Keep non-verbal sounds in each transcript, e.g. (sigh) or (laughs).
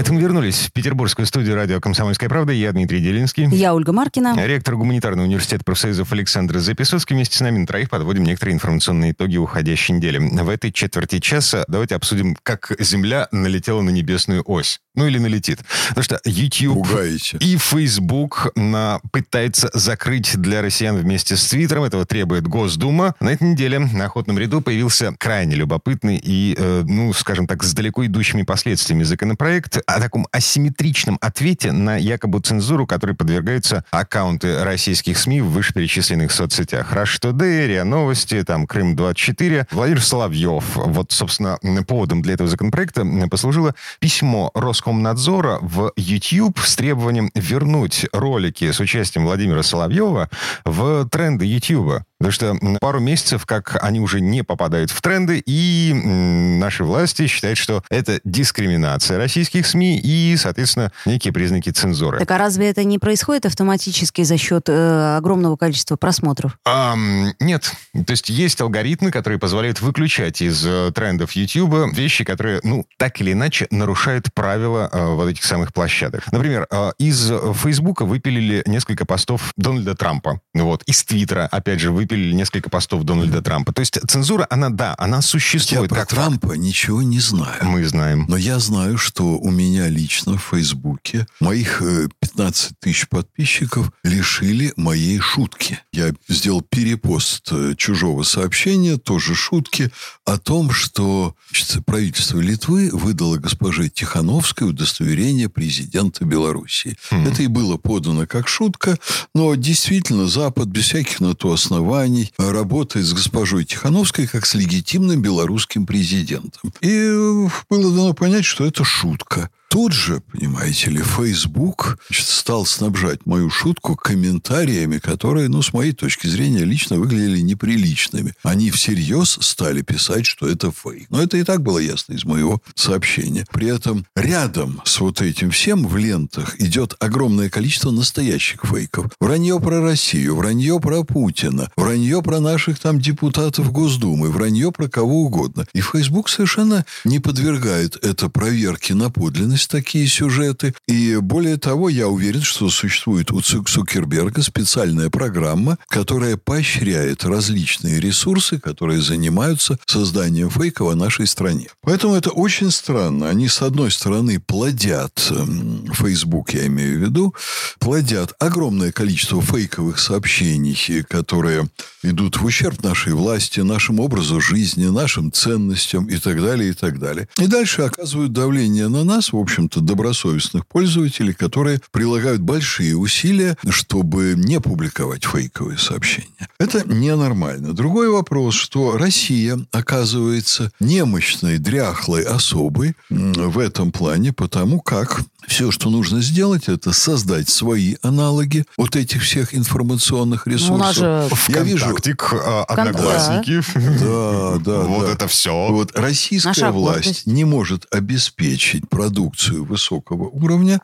Это мы вернулись в петербургскую студию радио «Комсомольская правда». Я Дмитрий Делинский. Я Ольга Маркина. Ректор гуманитарного университета профсоюзов Александр Записоцкий. Вместе с нами на троих подводим некоторые информационные итоги уходящей недели. В этой четверти часа давайте обсудим, как Земля налетела на небесную ось. Ну или налетит. Потому что YouTube Пугаете. и Facebook на, пытается закрыть для россиян вместе с Твиттером. Этого требует Госдума. На этой неделе на охотном ряду появился крайне любопытный и, э, ну, скажем так, с далеко идущими последствиями законопроект о таком асимметричном ответе на якобы цензуру, которой подвергаются аккаунты российских СМИ в вышеперечисленных соцсетях. Rush Today, РИА Новости, там, Крым-24. Владимир Соловьев. Вот, собственно, поводом для этого законопроекта послужило письмо Роскомнадзора в YouTube с требованием вернуть ролики с участием Владимира Соловьева в тренды YouTube. Потому что пару месяцев, как они уже не попадают в тренды, и наши власти считают, что это дискриминация российских СМИ и, соответственно, некие признаки цензуры. Так а разве это не происходит автоматически за счет э, огромного количества просмотров? Ам, нет. То есть есть алгоритмы, которые позволяют выключать из э, трендов YouTube вещи, которые, ну, так или иначе нарушают правила э, вот этих самых площадок. Например, э, из Фейсбука выпилили несколько постов Дональда Трампа. Вот. Из Твиттера, опять же, выпилили несколько постов Дональда Трампа. То есть цензура, она, да, она Я существует. про как Трампа ничего не знаю. Мы знаем. Но я знаю, что у меня лично в Фейсбуке моих э, 15 тысяч подписчиков лишили моей шутки. Я сделал перепост э, чужого сообщения, тоже шутки, о том, что значит, правительство Литвы выдало госпоже Тихановской удостоверение президента Белоруссии. Хм. Это и было подано как шутка, но действительно Запад без всяких на то оснований работает с госпожой Тихановской как с легитимным белорусским президентом. И э, было дано понять, что это шутка. Тут же, понимаете ли, Facebook значит, стал снабжать мою шутку комментариями, которые, ну, с моей точки зрения, лично выглядели неприличными. Они всерьез стали писать, что это фейк. Но это и так было ясно из моего сообщения. При этом рядом с вот этим всем в лентах идет огромное количество настоящих фейков. Вранье про Россию, вранье про Путина, вранье про наших там депутатов Госдумы, вранье про кого угодно. И Facebook совершенно не подвергает это проверке на подлинность такие сюжеты. И более того, я уверен, что существует у Цу- Цукерберга специальная программа, которая поощряет различные ресурсы, которые занимаются созданием фейков о нашей стране. Поэтому это очень странно. Они, с одной стороны, плодят, эм, Facebook я имею в виду, плодят огромное количество фейковых сообщений, которые идут в ущерб нашей власти, нашему образу жизни, нашим ценностям и так далее, и так далее. И дальше оказывают давление на нас, в общем-то, добросовестных пользователей, которые прилагают большие усилия, чтобы не публиковать фейковые сообщения. Это ненормально. Другой вопрос, что Россия оказывается немощной, дряхлой особой в этом плане, потому как все, что нужно сделать, это создать свои аналоги вот этих всех информационных Ну, у нас ресурсов. же Я вижу, а, Одноклассники. да, да, Вот да. это все. Вот российская Наша власть не может обеспечить продукцию высокого уровня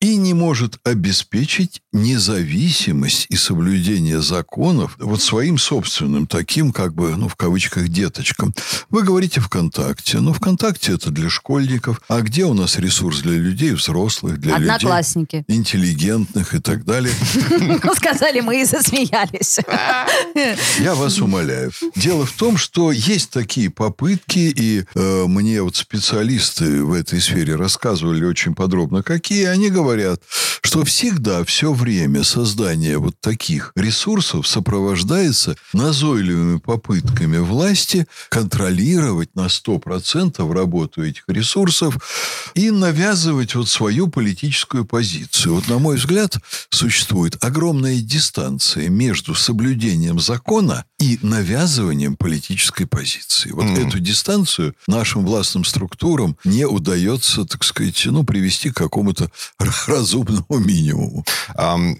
и не может обеспечить независимость и соблюдение законов вот своим собственным таким, как бы, ну, в кавычках, деточкам. Вы говорите ВКонтакте. Ну, ВКонтакте это для школьников. А где у нас ресурс для людей взрослых, для людей Одноклассники. интеллигентных и так далее? Сказали мы и засмеялись. Я вас умоляю. Дело в том, что есть такие попытки, и э, мне вот специалисты в этой сфере рассказывали очень подробно, какие. Они говорят, что всегда, все время создание вот таких ресурсов сопровождается назойливыми попытками власти контролировать на 100% работу этих ресурсов и навязывать вот свою политическую позицию. Вот, на мой взгляд, существует огромная дистанция между соблюдением закона и навязыванием политической позиции. Вот Мгм. эту дистанцию нашим властным структурам не удается, так сказать, ну, привести к какому-то (laughs) разумному минимуму.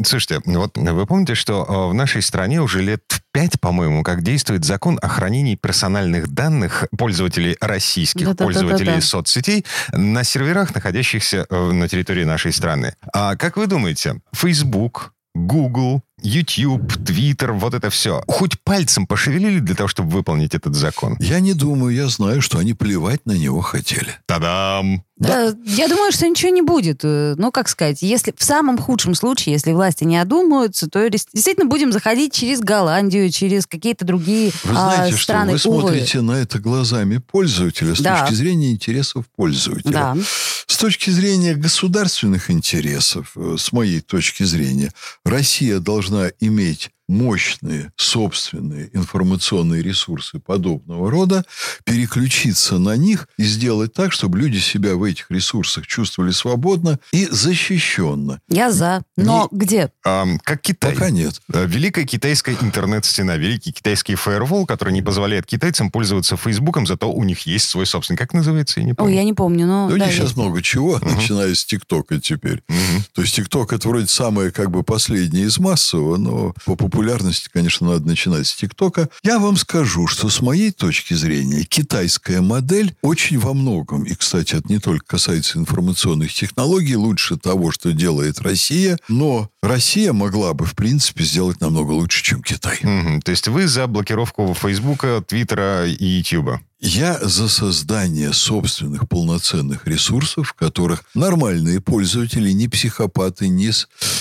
Слушайте, вот вы помните, что э, в нашей стране уже лет пять, по-моему, как действует закон о хранении персональных данных пользователей российских Да-да-да-да-да. пользователей соцсетей на серверах, находящихся э, на территории нашей страны. А как вы думаете, Facebook, Google, YouTube, Twitter, вот это все, хоть пальцем пошевелили для того, чтобы выполнить этот закон? Я не думаю, я знаю, что они плевать на него хотели. Та-дам! Да, я думаю, что ничего не будет. Э, Ну, как сказать, если в самом худшем случае, если власти не одумаются, то действительно будем заходить через Голландию, через какие-то другие Вы а, знаете, что страны. вы Увы. смотрите на это глазами пользователя с Да. точки зрения интересов пользователя. Да. С точки зрения государственных интересов, э, с моей точки зрения, Россия должна иметь мощные собственные информационные ресурсы подобного рода, переключиться на них и сделать так, чтобы люди себя в этих ресурсах чувствовали свободно и защищенно. Я за. Но где? Ам, как Китай. Пока нет. Великая китайская интернет-стена, великий китайский фаервол, который не позволяет китайцам пользоваться Фейсбуком, зато у них есть свой собственный. Как называется, я не Ой, помню. я не помню, но... Да у да, них сейчас есть. много чего, начиная с ТикТока теперь. Мгм. То есть ТикТок это вроде самое как бы последнее из массового, но по популярности, конечно, надо начинать с ТикТока. Я вам скажу, что с моей точки зрения китайская модель очень во многом, и, кстати, это не только касается информационных технологий, лучше того, что делает Россия, но Россия могла бы, в принципе, сделать намного лучше, чем Китай. Мгм. То есть вы за блокировку Фейсбука, Твиттера и Ютуба? Я за создание собственных полноценных ресурсов, в которых нормальные пользователи, не психопаты, не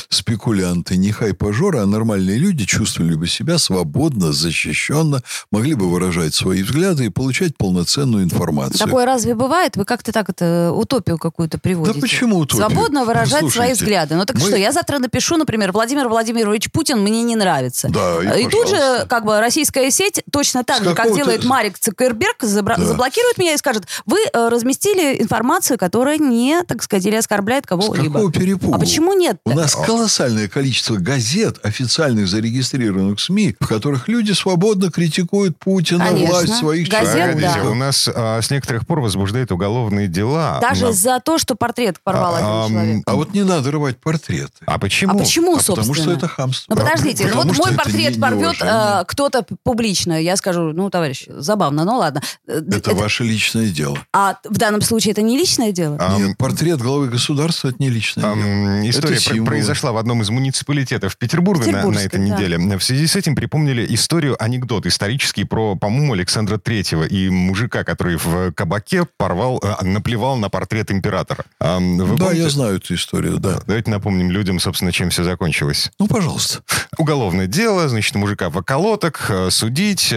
спекулянты, не хайпажоры, а нормальные люди чувствовали бы себя свободно, защищенно, могли бы выражать свои взгляды и получать полноценную информацию. Такое разве бывает? Вы как-то так это утопию какую-то приводите? Да почему утопию? Свободно выражать свои Слушайте, взгляды. Ну так мы- что, я завтра напишу, например, Владимир Владимирович Путин мне не нравится. Да, и тут же, как бы, российская сеть точно так С же, как делает Марик Цукерберг, забра- Да. заблокирует меня и скажет, вы э, разместили информацию, которая не, так сказать, или оскорбляет С кого-либо. какого перепугу? А почему нет? У нас колоссальное количество газет, официальных зарегистрированных СМИ, в которых люди свободно критикуют Путина, Конечно. власть своих Газет. Погодите, да. у нас а, с некоторых пор возбуждают уголовные дела. Даже На- за то, что портрет порвал А, один человек. А вот не надо рвать портреты. А почему? А почему, А потому что собственно? это хамство. Ну, подождите, Потому вот мой портрет не- порвет э, кто-то публично. Я скажу, ну, товарищ, забавно, ну ладно. Э, Это ваше личное дело. А в данном случае это не личное дело? Ам, Нет, портрет главы государства – это не личное дело. Ам, История Это символ. произошла в одном из муниципалитетов Петербурга на, на этой да. неделе. В связи с этим припомнили историю, анекдот исторический про, по-моему, Александра Третьего и мужика, который в кабаке порвал, э, наплевал на портрет императора. Ам, Вы да, помните? я знаю эту историю, да. Давайте напомним людям, собственно, чем все закончилось. Ну, пожалуйста. Уголовное дело, значит, мужика в околоток, э, судить,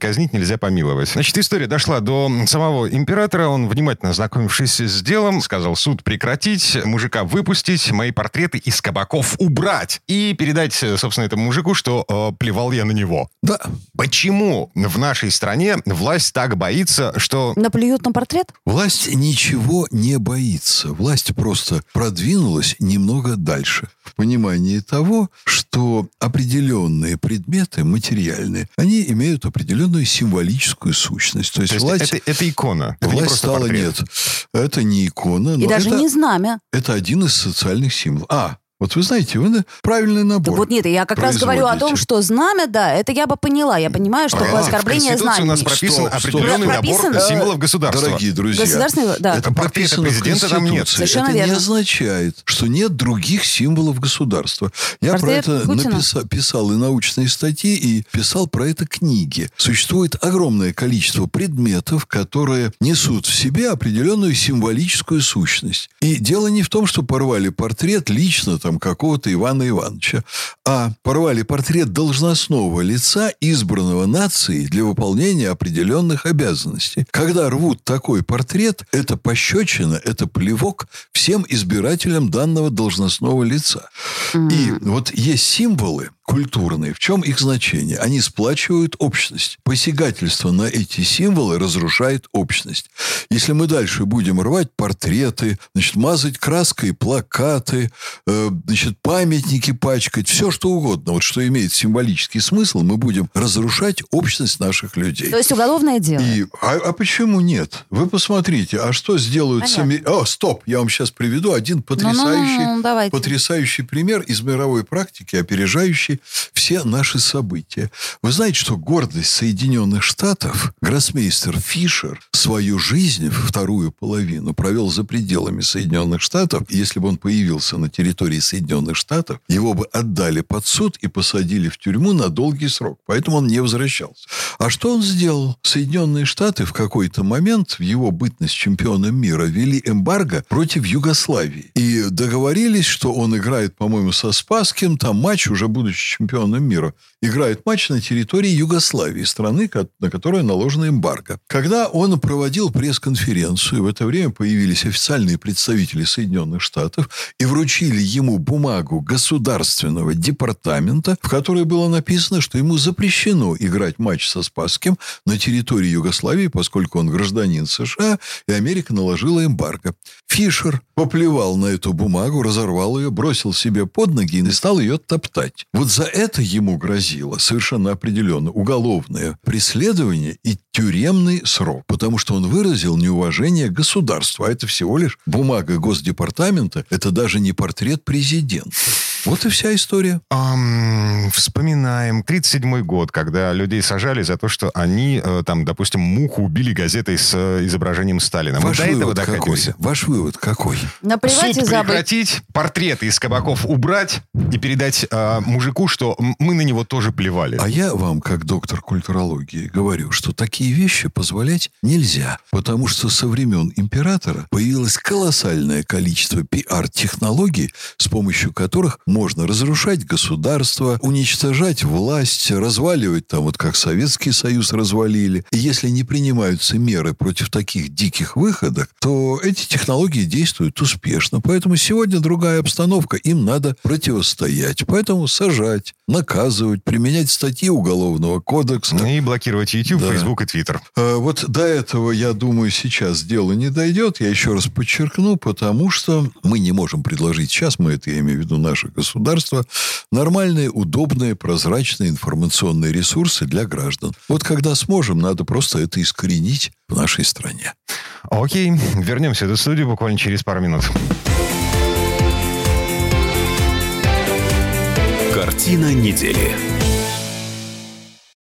казнить нельзя помиловать. Значит, история дошла до самого императора. Он, внимательно ознакомившись с делом, сказал суд прекратить, мужика выпустить, мои портреты из кабаков убрать и передать, собственно, этому мужику, что э, плевал я на него. Да. Почему в нашей стране власть так боится, что... Наплюют на портрет? Власть ничего не боится. Власть просто продвинулась немного дальше. В понимании того, что определенные предметы материальные, они имеют определенную символическую сущность. То есть, То есть власть, это, это икона. Это не власть просто стала, портрет. нет, это не икона, И но даже это, не знамя. это один из социальных символов. А, вот вы знаете, вы на- правильный Да набор. вот нет, я как раз говорю о том, что знамя, да, это я бы поняла. Я понимаю, что в оскорбление Конституции у нас прописан стоп. определенный Прописан, набор э, символов государства. Дорогие друзья, Государственный, да. это прописано в президента там нет. Совершенно это не верно. означает, что нет других символов государства. Я Портрет про это Путина? написа- писал и научные статьи, и писал про это книги. Существует огромное количество предметов, которые несут в себе определенную символическую сущность. И дело не в том, что порвали портрет лично там какого-то Ивана Ивановича, а порвали портрет должностного лица, избранного нацией для выполнения определенных обязанностей. Когда рвут такой портрет, это пощечина, это плевок всем избирателям данного должностного лица. И вот есть символы, культурные. В чем их значение? Они сплачивают общность. Посягательство на эти символы разрушает общность. Если мы дальше будем рвать портреты, значит, мазать краской плакаты, э, значит, памятники пачкать, все что угодно, вот что имеет символический смысл, мы будем разрушать общность наших людей. То есть уголовное дело. И, а, а почему нет? Вы посмотрите, а что сделают Понятно. сами... О, стоп, я вам сейчас приведу один потрясающий, Ну-ну-ну, давайте. потрясающий пример из мировой практики, опережающий все наши события. Вы знаете, что гордость Соединенных Штатов, гроссмейстер Фишер, свою жизнь, вторую половину, провел за пределами Соединенных Штатов. Если бы он появился на территории Соединенных Штатов, его бы отдали под суд и посадили в тюрьму на долгий срок. Поэтому он не возвращался. А что он сделал? Соединенные Штаты в какой-то момент в его бытность чемпионом мира ввели эмбарго против Югославии. И договорились, что он играет, по-моему, со Спасским, там матч, уже будучи чемпионом мира, играет матч на территории Югославии, страны, на которую наложена эмбарго. Когда он проводил пресс-конференцию, в это время появились официальные представители Соединенных Штатов и вручили ему бумагу государственного департамента, в которой было написано, что ему запрещено играть матч со Спасским на территории Югославии, поскольку он гражданин США, и Америка наложила эмбарго. Фишер поплевал на эту бумагу, разорвал ее, бросил себе под ноги и стал ее топтать. Вот за это ему грозило совершенно определенно уголовное преследование и тюремный срок, потому что он выразил неуважение к государству, а это всего лишь бумага Госдепартамента, это даже не портрет президента. Вот и вся история. Ам, вспоминаем 37-й год, когда людей сажали за то, что они, э, там, допустим, муху убили газетой с э, изображением Сталина. Мы Ваш до этого вывод какой? докатимся. Ваш вывод какой? Наплевать и Суд забыть. прекратить, портреты из кабаков убрать и передать э, мужику, что мы на него тоже плевали. А я вам, как доктор культурологии, говорю, что такие вещи позволять нельзя, потому что со времен императора появилось колоссальное количество пиар-технологий, с помощью которых можно разрушать государство, уничтожать власть, разваливать там, вот как Советский Союз развалили. И если не принимаются меры против таких диких выходок, то эти технологии действуют успешно. Поэтому сегодня другая обстановка, им надо противостоять. Поэтому сажать, наказывать, применять статьи Уголовного кодекса. И блокировать YouTube, Да. Facebook и Twitter. А, Вот до этого, я думаю, сейчас дело не дойдет. Я еще раз подчеркну, потому что мы не можем предложить сейчас, мы это я имею в виду наше государство, нормальные, удобные, прозрачные информационные ресурсы для граждан. Вот когда сможем, надо просто это искоренить в нашей стране. Окей, вернемся в эту студию буквально через пару минут. Картина недели.